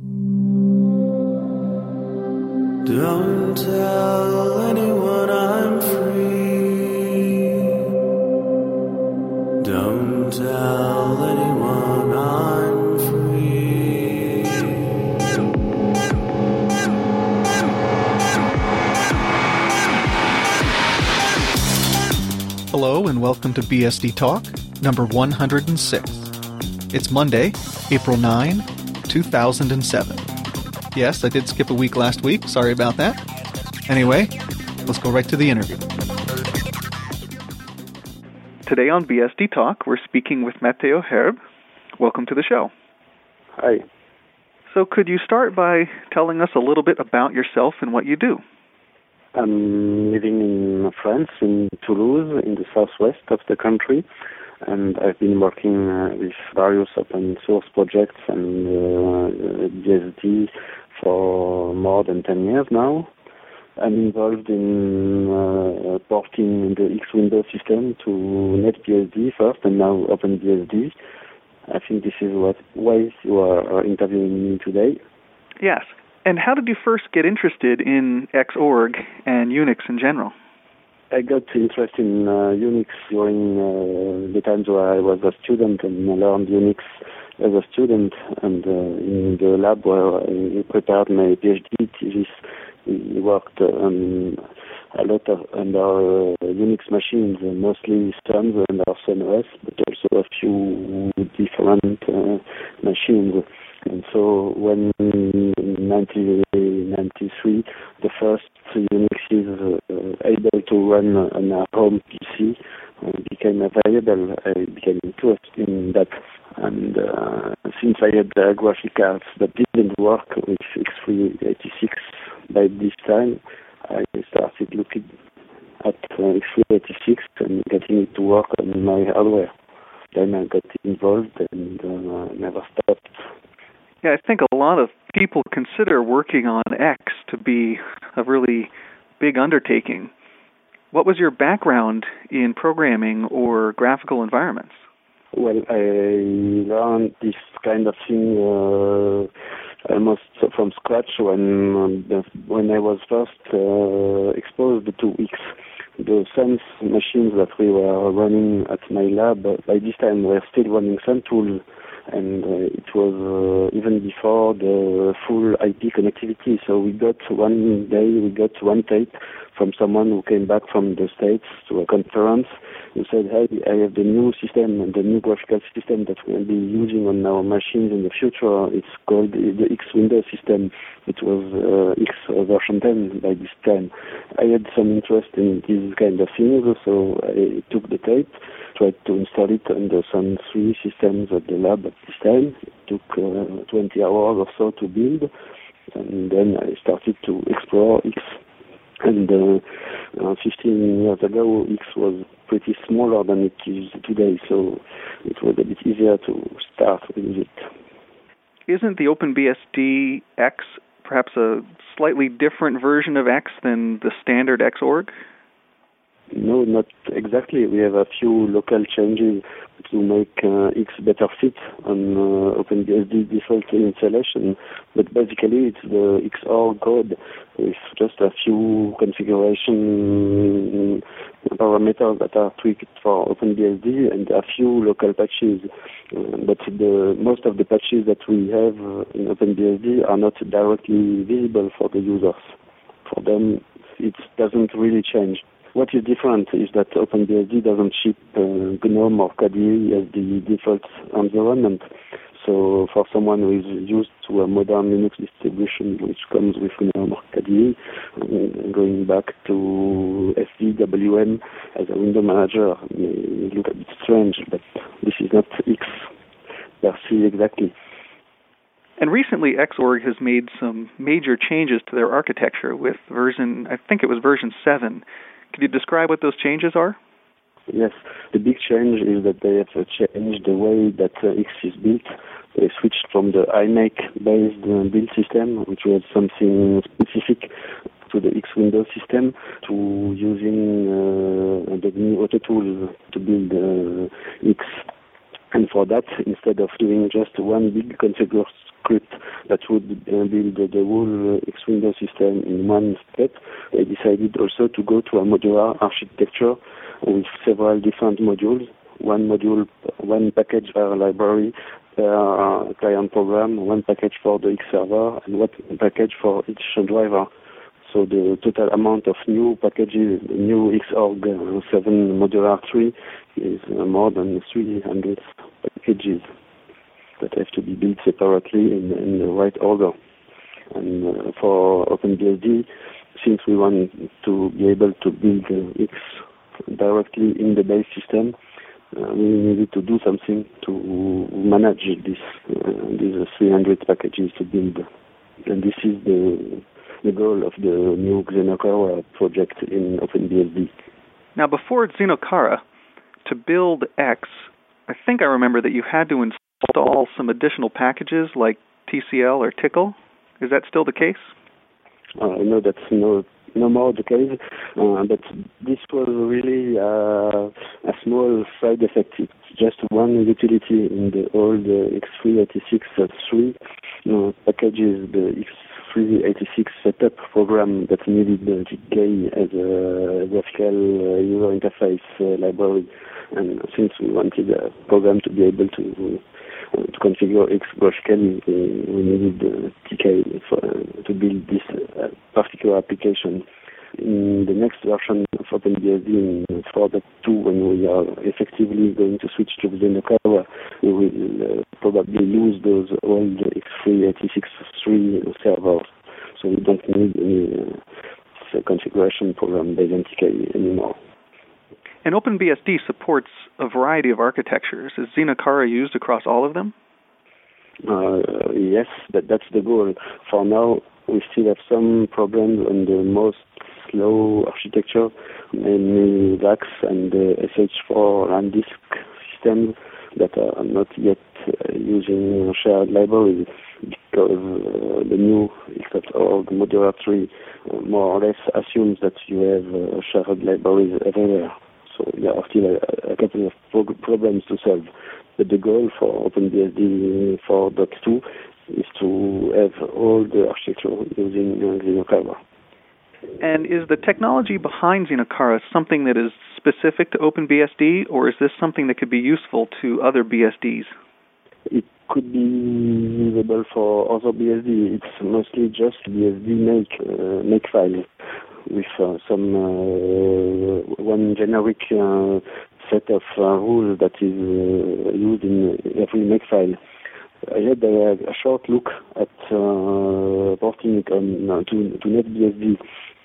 Don't tell anyone I'm free. Don't tell anyone I'm free. Hello and welcome to BSD Talk, number 106. It's Monday, April 9, 2007. Yes, I did skip a week last week. Sorry about that. Anyway, let's go right to the interview. Today on BSD Talk, we're speaking with Matthieu Herrb. Welcome to the show. Hi. So, could you start by telling us a little bit about yourself and what you do? I'm living in France, in Toulouse, in the southwest of the country, and I've been working uh, with various open source projects and uh, BSD for more than 10 years now. I'm involved in uh, porting the X Windows system to NetBSD first and now OpenBSD. I think this is what why you are interviewing me today. Yes. And how did you first get interested in Xorg and Unix in general? I got interested in uh, Unix during uh, the times where I was a student and I learned Unix as a student. And uh, in the lab where I prepared my PhD thesis, we worked um, a lot of under uh, Unix machines, mostly Sun and Sun OS, but also a few different uh, machines. And so when in 1993 the first Unix is uh, able to run on a home PC uh, became available, I became interested in that. And uh, since I had uh, graphic cards that didn't work with X386 by this time, I started looking at uh, X386 and getting it to work on my hardware. Then I got involved and uh, never stopped. Yeah, I think a lot of people consider working on X to be a really big undertaking. What was your background in programming or graphical environments? Well, I learned this kind of thing uh, almost from scratch when when I was first uh, exposed to X. The Sun machines that we were running at my lab by this time we were still running Sun tools and uh, it was uh, even before the full IP connectivity. So we got one day, we got one tape from someone who came back from the States to a conference who said, hey, I have the new system and the new graphical system that we'll be using on our machines in the future. It's called the X Window system. It was uh, X version 10 by this time. I had some interest in these kind of things, so I took the tape tried to install it on Sun 3 systems at the lab at this time. It took uh, 20 hours or so to build, and then I started to explore X. And uh, uh, 15 years ago, X was pretty smaller than it is today, so it was a bit easier to start with it. Isn't the OpenBSD X perhaps a slightly different version of X than the standard Xorg? No, not exactly. We have a few local changes to make uh, X better fit on uh, OpenBSD default installation, but basically it's the Xorg code with just a few configuration parameters that are tweaked for OpenBSD and a few local patches. Uh, but the most of the patches that we have in OpenBSD are not directly visible for the users. For them, it doesn't really change. What is different is that OpenBSD doesn't ship uh, GNOME or KDE as the default environment. So for someone who is used to a modern Linux distribution which comes with GNOME or KDE, going back to FVWM as a window manager may look a bit strange, but this is not X per se exactly. And recently, Xorg has made some major changes to their architecture with version, I think it was version 7. Could you describe what those changes are? Yes, the big change is that they have changed the way that uh, X is built. They switched from the iMake-based uh, build system, which was something specific to the X Windows system, to using uh, the new auto tool to build uh, X. And for that, instead of doing just one big configure script that would uh, build the, whole X window system in one step. They decided also to go to a modular architecture with several different modules. One module, one package per library per client program, one package for the X server, and one package for each driver. So the total amount of new packages, new Xorg uh, 7 modular tree is uh, more than 300 packages that have to be built separately in, in the right order. And uh, for OpenBSD, since we want to be able to build uh, X directly in the base system, uh, we needed to do something to manage this, uh, these 300 packages to build. And this is the the goal of the new Xenocara project in OpenBSD. Now, before Xenocara, to build X, I think I remember that you had to install some additional packages like TCL or Tickle. Is that still the case? Uh, no, that's no no more the case. Uh, but this was really uh, a small side effect. It's just one utility in the old uh, X386.3 uh, packages, the X 386 setup program that needed the TK as a graphical uh, user interface uh, library. And since we wanted a program to be able to uh, to configure graphically, we, needed TK for, to build this uh, particular application. In the next version of OpenBSD in 4.2, when we are effectively going to switch to Xenocara, we will uh, probably lose those old X386.3 servers. So we don't need any uh, configuration program based on TK anymore. And OpenBSD supports a variety of architectures. Is Xenocara used across all of them? Uh, yes, that, that's the goal. For now, we still have some problems on the most slow architecture, mainly VAX and the SH4 landisk systems that are not yet uh, using shared libraries because uh, the new X.org modular tree uh, more or less assumes that you have uh, shared libraries everywhere. So there are still a, a couple of prog- problems to solve. But the goal for OpenBSD 4.2 is to have all the architecture using Xenocara. And is the technology behind Xenocara something that is specific to OpenBSD, or is this something that could be useful to other BSDs? It could be usable for other BSD. It's mostly just BSD make uh, make file with uh, some uh, one generic uh, set of rules that is used in every makefile. I had a, short look at porting it on to, to NetBSD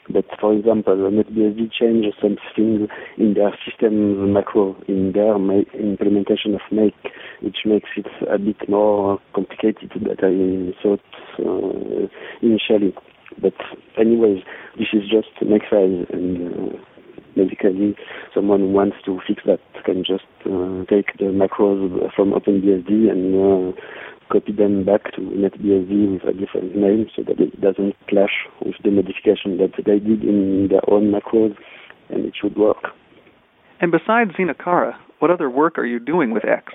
but for example, NetBSD changed something in their system macro, in their implementation of make, which makes it a bit more complicated than I thought uh, initially. But anyways, this is just Makefile, and uh, basically someone who wants to fix that can just uh, take the macros from OpenBSD and uh, copy them back to NetBSD with a different name so that it doesn't clash with the modification that they did in their own macros, and it should work. And besides Xenocara, what other work are you doing with X?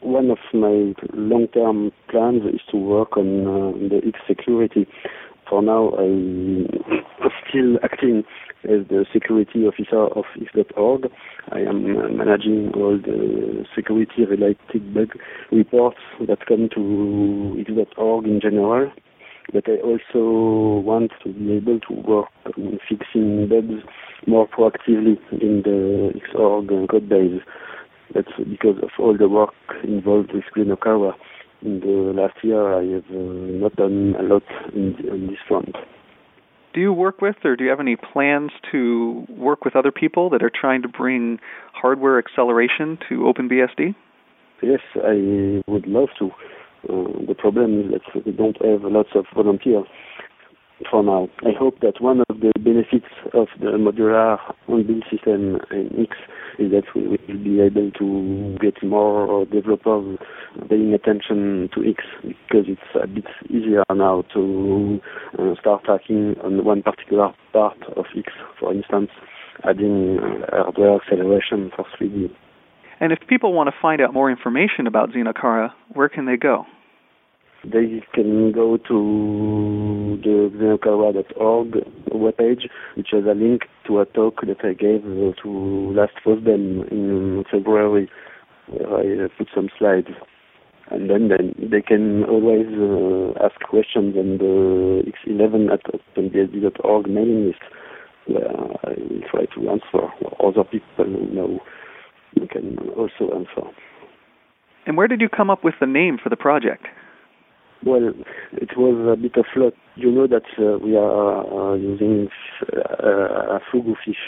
One of my long-term plans is to work on uh, the X security. For now, I'm still acting as the security officer of X.org. I am uh, managing all the security-related bug reports that come to X.org in general. But I also want to be able to work on fixing bugs more proactively in the Xorg code base. That's because of all the work involved with Xenocara. In the last year, I have uh, not done a lot in, on this front do you work with or do you have any plans to work with other people that are trying to bring hardware acceleration to OpenBSD? Yes, I would love to. Uh, the problem is that we don't have lots of volunteers for now. I hope that one of the benefits of the modular on-build system in X is that we will be able to get more developers paying attention to X because it's a bit easier now to uh, start tracking on one particular part of X, for instance, adding uh, hardware acceleration for 3D. And if people want to find out more information about Xenocara, where can they go? They can go to the xenocara.org webpage, which has a link to a talk that I gave uh, to last FOSDEM in February, where I uh, put some slides. And then, then they can always uh, ask questions on the X11 at openbsd.org mailing list, where I will try to answer. Other people know you can also answer. And where did you come up with the name for the project? Well, it was a bit of lot. You know that uh, we are uh, using uh, a fugu fish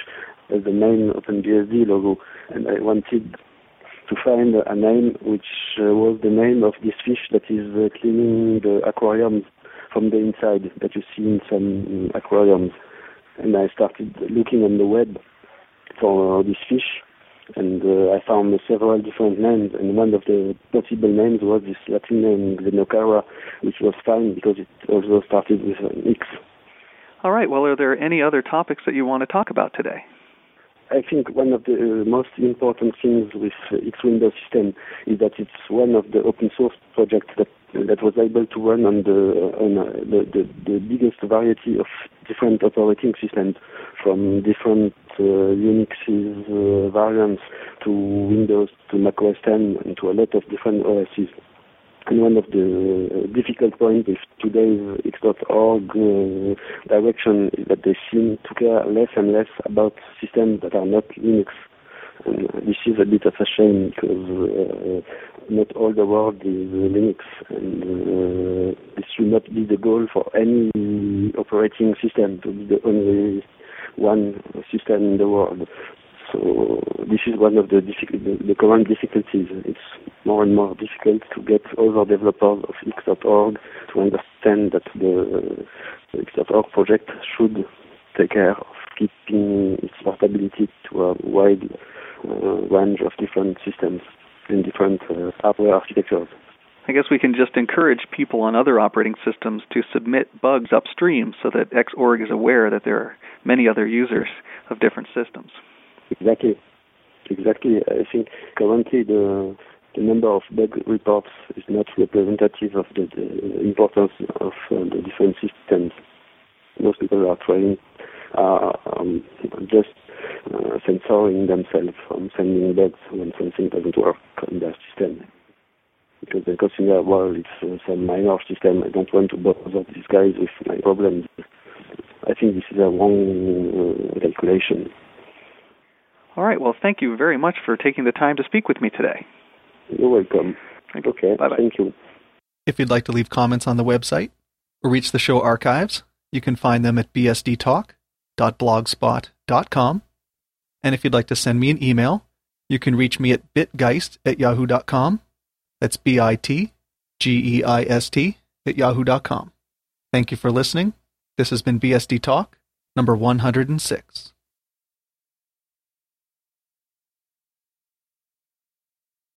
as the main OpenBSD logo, and I wanted to find a name which uh, was the name of this fish that is uh, cleaning the aquariums from the inside that you see in some aquariums. And I started looking on the web for this fish, and uh, I found several different names, and one of the possible names was this Latin name, Xenocara, which was fine because it also started with an X. All right. Well, are there any other topics that you want to talk about today? I think one of the uh, most important things with its Windows system is that it's one of the open source projects that that was able to run on the on uh, the, the, the biggest variety of different operating systems, from different uh, uh, variants to Windows to Mac OS 10 and to a lot of different OSs. And one of the difficult points with today's X.org uh, direction is that they seem to care less and less about systems that are not Linux. And this is a bit of a shame because uh, not all the world is Linux, and uh, this should not be the goal for any operating system to be the only one system in the world. So this is one of the, difficult, the, the current difficulties. It's more and more difficult to get other developers of X.org to understand that the, the X.org project should take care of keeping its portability to a wide uh, range of different systems and different uh, hardware architectures. I guess we can just encourage people on other operating systems to submit bugs upstream so that Xorg is aware that there are many other users of different systems. Exactly. Exactly. I think currently the the number of bug reports is not representative of the, the importance of uh, the different systems. Most people are trying, um, just uh, censoring themselves from sending bugs when something doesn't work on their system. Because they consider, well, it's uh, some minor system, I don't want to bother these guys with my problems. I think this is a wrong uh, calculation. All right. Well, thank you very much for taking the time to speak with me today. You're welcome. Okay. Bye-bye. Thank you. If you'd like to leave comments on the website or reach the show archives, you can find them at bsdtalk.blogspot.com. And if you'd like to send me an email, you can reach me at bitgeist at yahoo.com. That's B I T G E I S T at yahoo.com. Thank you for listening. This has been BSD Talk, number 106.